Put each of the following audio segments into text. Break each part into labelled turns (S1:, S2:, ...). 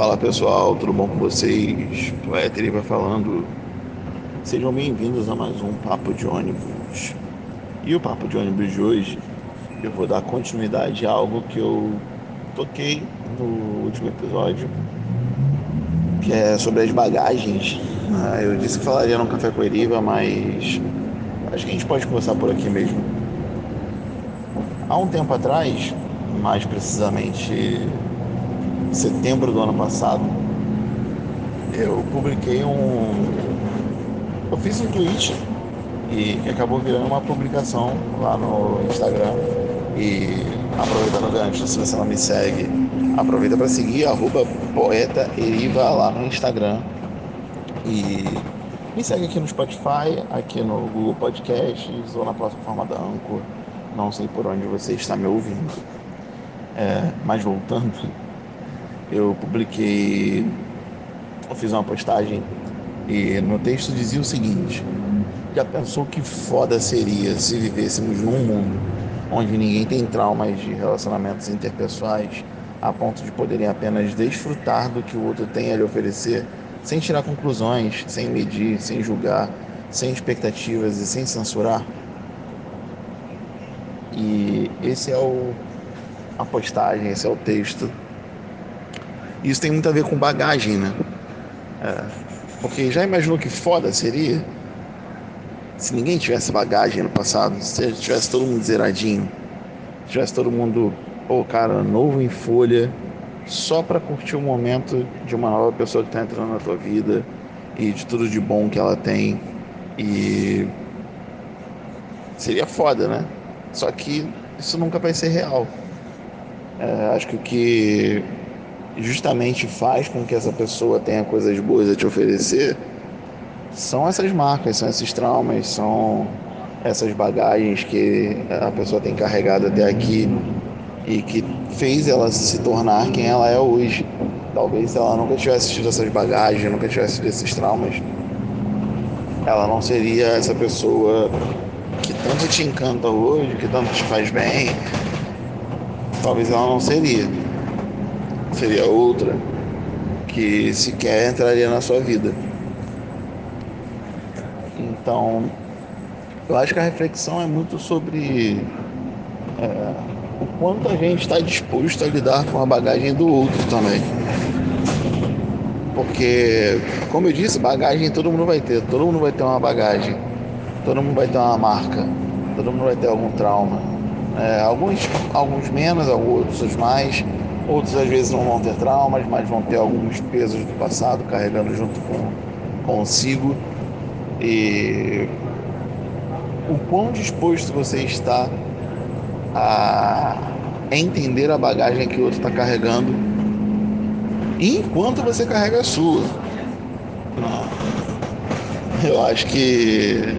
S1: Fala pessoal, tudo bom com vocês? Poeta vai falando. Sejam bem-vindos a mais um Papo de Ônibus. E o Papo de Ônibus de hoje, eu vou dar continuidade a algo que eu toquei no último episódio, que é sobre as bagagens. Ah, eu disse que falaria no Café com Eriva, mas acho que a gente pode começar por aqui mesmo. Há um tempo atrás, mais precisamente setembro do ano passado, eu publiquei um. Eu fiz um tweet e acabou virando uma publicação lá no Instagram. E aproveitando o gancho, se você não me segue, aproveita para seguir arroba poeta Eriva lá no Instagram. E me segue aqui no Spotify, aqui no Google Podcasts ou na plataforma da Anchor. Não sei por onde você está me ouvindo. É, mas voltando, eu publiquei, eu fiz uma postagem e no texto dizia o seguinte: já pensou que foda seria se vivêssemos num mundo onde ninguém tem traumas de relacionamentos interpessoais a ponto de poderem apenas desfrutar do que o outro tem a lhe oferecer, sem tirar conclusões, sem medir, sem julgar, sem expectativas e sem censurar? E esse é o a postagem, esse é o texto isso tem muito a ver com bagagem, né? É, porque já imaginou que foda seria se ninguém tivesse bagagem no passado, se tivesse todo mundo zeradinho, tivesse todo mundo, pô, cara, novo em folha, só para curtir o momento de uma nova pessoa que tá entrando na tua vida e de tudo de bom que ela tem. E seria foda, né? Só que isso nunca vai ser real. É, acho que o que justamente faz com que essa pessoa tenha coisas boas a te oferecer são essas marcas, são esses traumas, são essas bagagens que a pessoa tem carregado até aqui e que fez ela se tornar quem ela é hoje. Talvez se ela nunca tivesse tido essas bagagens, nunca tivesse tido esses traumas, ela não seria essa pessoa que tanto te encanta hoje, que tanto te faz bem. Talvez ela não seria seria outra que sequer entraria na sua vida. Então, eu acho que a reflexão é muito sobre é, o quanto a gente está disposto a lidar com a bagagem do outro também. Porque, como eu disse, bagagem todo mundo vai ter, todo mundo vai ter uma bagagem, todo mundo vai ter uma marca, todo mundo vai ter algum trauma. É, alguns, alguns menos, outros mais, Outros às vezes não vão ter traumas, mas vão ter alguns pesos do passado carregando junto com consigo. E o quão disposto você está a entender a bagagem que o outro está carregando enquanto você carrega a sua. Eu acho que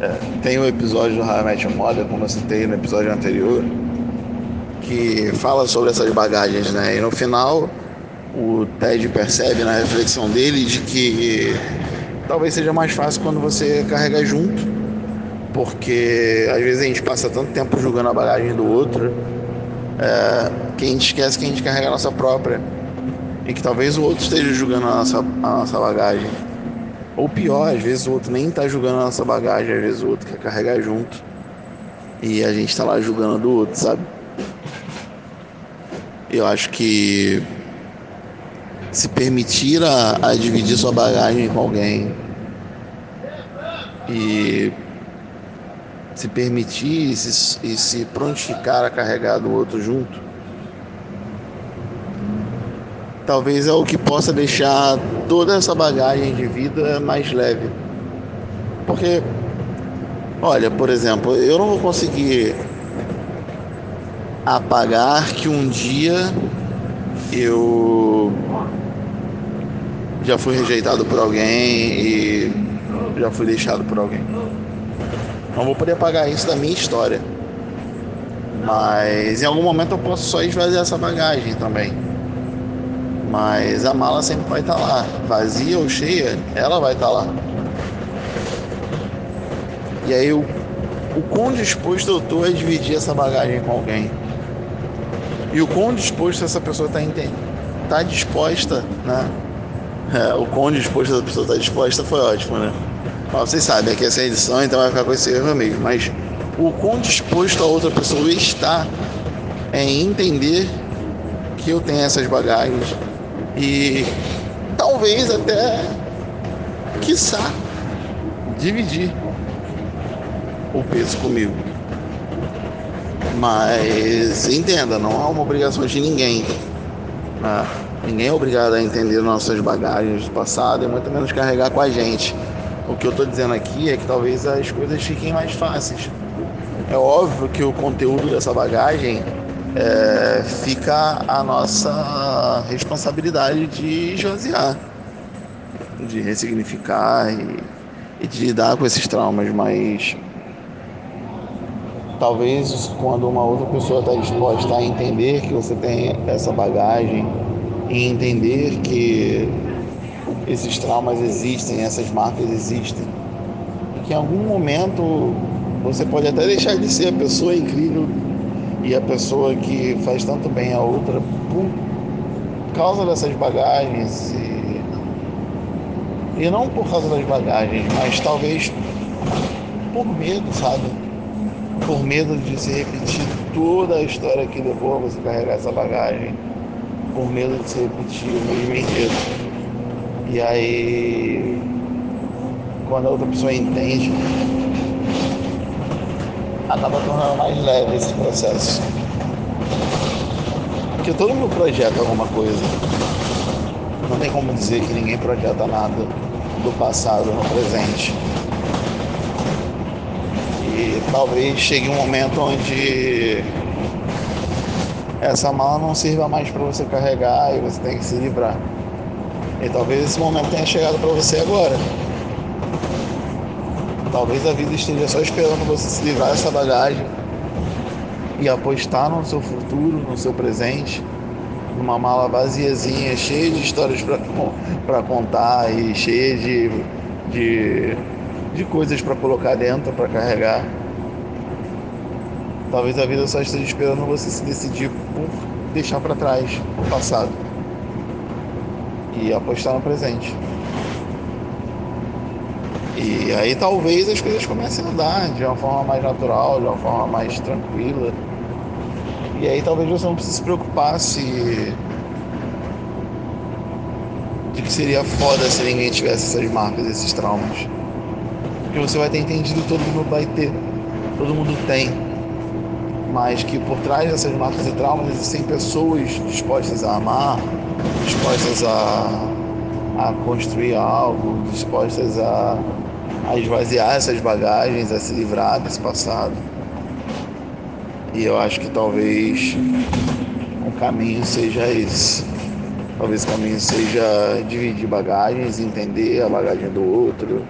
S1: é, tem o um episódio do How I Met Your Mother, como eu citei no episódio anterior, que fala sobre essas bagagens, né? E no final o Ted percebe na reflexão dele de que talvez seja mais fácil quando você carrega junto, porque às vezes a gente passa tanto tempo julgando a bagagem do outro é, que a gente esquece que a gente carrega a nossa própria e que talvez o outro esteja julgando a nossa, a nossa bagagem. Ou pior, às vezes o outro nem está julgando a nossa bagagem, às vezes o outro quer carregar junto e a gente está lá julgando do outro, sabe? Eu acho que se permitir a, a dividir sua bagagem com alguém e se permitir e se, e se prontificar a carregar do outro junto, talvez é o que possa deixar toda essa bagagem de vida mais leve. Porque, olha, por exemplo, eu não vou conseguir apagar que um dia eu já fui rejeitado por alguém e já fui deixado por alguém. Não vou poder apagar isso da minha história. Mas em algum momento eu posso só esvaziar essa bagagem também. Mas a mala sempre vai estar lá. Vazia ou cheia, ela vai estar lá. E aí o, o quão disposto eu estou a dividir essa bagagem com alguém? E o quão disposto essa pessoa está tá disposta, né? É, o quão disposta a pessoa está disposta foi ótimo, né? Mas vocês sabem essa é edição, então vai ficar com esse erro mesmo. Mas o quão disposto a outra pessoa está em entender que eu tenho essas bagagens e talvez até, quiçá, dividir o peso comigo. Mas entenda, não há uma obrigação de ninguém. Né? Ninguém é obrigado a entender nossas bagagens do passado e muito menos carregar com a gente. O que eu estou dizendo aqui é que talvez as coisas fiquem mais fáceis. É óbvio que o conteúdo dessa bagagem é, fica a nossa responsabilidade de esvaziar, de ressignificar e, e de lidar com esses traumas, mas talvez quando uma outra pessoa está disposta a entender que você tem essa bagagem e entender que esses traumas existem, essas marcas existem, que em algum momento você pode até deixar de ser a pessoa incrível e a pessoa que faz tanto bem a outra por causa dessas bagagens e, e não por causa das bagagens, mas talvez por medo, sabe? Por medo de se repetir toda a história que levou você carregar essa bagagem, por medo de se repetir o mesmo enredo. E aí, quando a outra pessoa entende, acaba tornando mais leve esse processo. Porque todo mundo projeta alguma coisa. Não tem como dizer que ninguém projeta nada do passado no presente. E talvez chegue um momento onde essa mala não sirva mais para você carregar e você tem que se livrar. E talvez esse momento tenha chegado para você agora. Talvez a vida esteja só esperando você se livrar dessa bagagem e apostar no seu futuro, no seu presente, numa mala vaziazinha, cheia de histórias para contar e cheia de, de, de coisas para colocar dentro, para carregar. Talvez a vida só esteja esperando você se decidir por deixar para trás o passado e apostar no presente. E aí talvez as coisas comecem a andar de uma forma mais natural, de uma forma mais tranquila. E aí talvez você não precise se preocupar se. de que seria foda se ninguém tivesse essas marcas, esses traumas. Porque você vai ter entendido, todo mundo vai ter, todo mundo tem. Mas que por trás dessas marcas e traumas existem pessoas dispostas a amar, dispostas a, a construir algo, dispostas a a esvaziar essas bagagens, a se livrar desse passado. E eu acho que talvez o caminho seja esse. Talvez o caminho seja dividir bagagens, entender a bagagem do outro,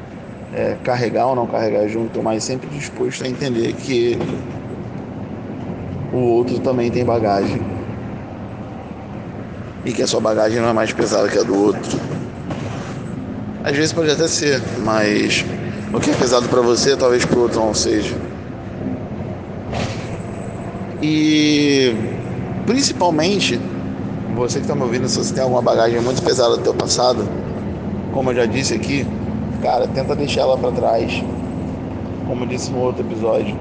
S1: é, carregar ou não carregar junto, mas sempre disposto a entender que o outro também tem bagagem. E que a sua bagagem não é mais pesada que a do outro. Às vezes pode até ser, mas o que é pesado para você, talvez para o outro não seja. E principalmente, você que está me ouvindo, se você tem alguma bagagem muito pesada do teu passado, como eu já disse aqui, cara, tenta deixar ela para trás. Como eu disse no outro episódio.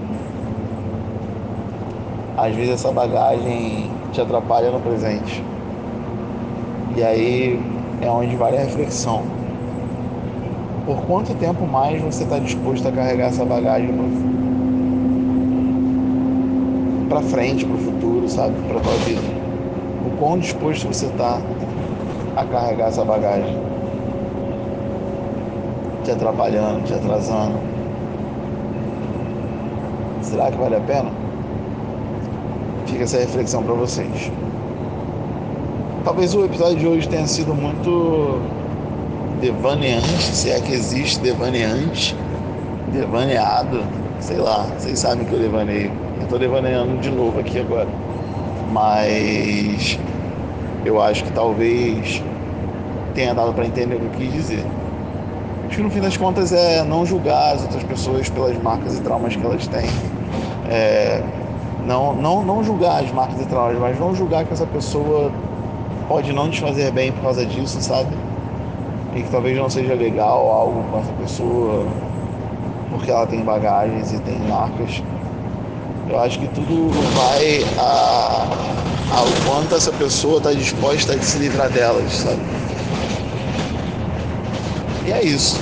S1: Às vezes essa bagagem te atrapalha no presente. E aí é onde vale a reflexão por quanto tempo mais você está disposto a carregar essa bagagem para frente, para o futuro, sabe? Para tua vida. O quão disposto você está a carregar essa bagagem. Te atrapalhando, te atrasando. Será que vale a pena? Fica essa reflexão para vocês. Talvez o episódio de hoje tenha sido muito devaneante, se é que existe devaneante, devaneado, sei lá, vocês sabem que eu devaneio. Eu estou devaneando de novo aqui agora. Mas eu acho que talvez tenha dado para entender o que eu quis dizer. Acho que no fim das contas é não julgar as outras pessoas pelas marcas e traumas que elas têm. É, não, não, não julgar as marcas e traumas, mas não julgar que essa pessoa pode não te fazer bem por causa disso, sabe? E que talvez não seja legal algo com essa pessoa, porque ela tem bagagens e tem marcas. Eu acho que tudo vai a, ao quanto essa pessoa está disposta a se livrar delas, sabe? E é isso.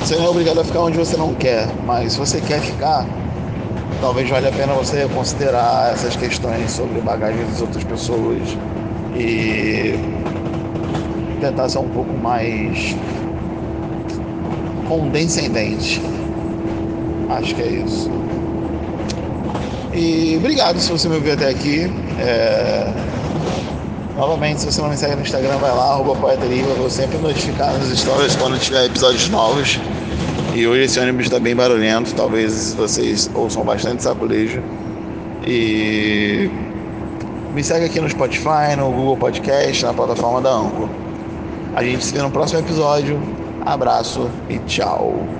S1: Você não é obrigado a ficar onde você não quer, mas se você quer ficar, talvez valha a pena você considerar essas questões sobre bagagem das outras pessoas e tentar ser um pouco mais condescendente. Acho que é isso. E obrigado se você me ouviu até aqui. É... Novamente, se você não me segue no Instagram, vai lá, arroba poeteriva, vou sempre notificar nos stories quando tiver episódios novos. E hoje esse ônibus está bem barulhento, talvez vocês ouçam bastante saculejo. E me segue aqui no Spotify, no Google Podcast, na plataforma da Anchor. A gente se vê no próximo episódio. Abraço e tchau.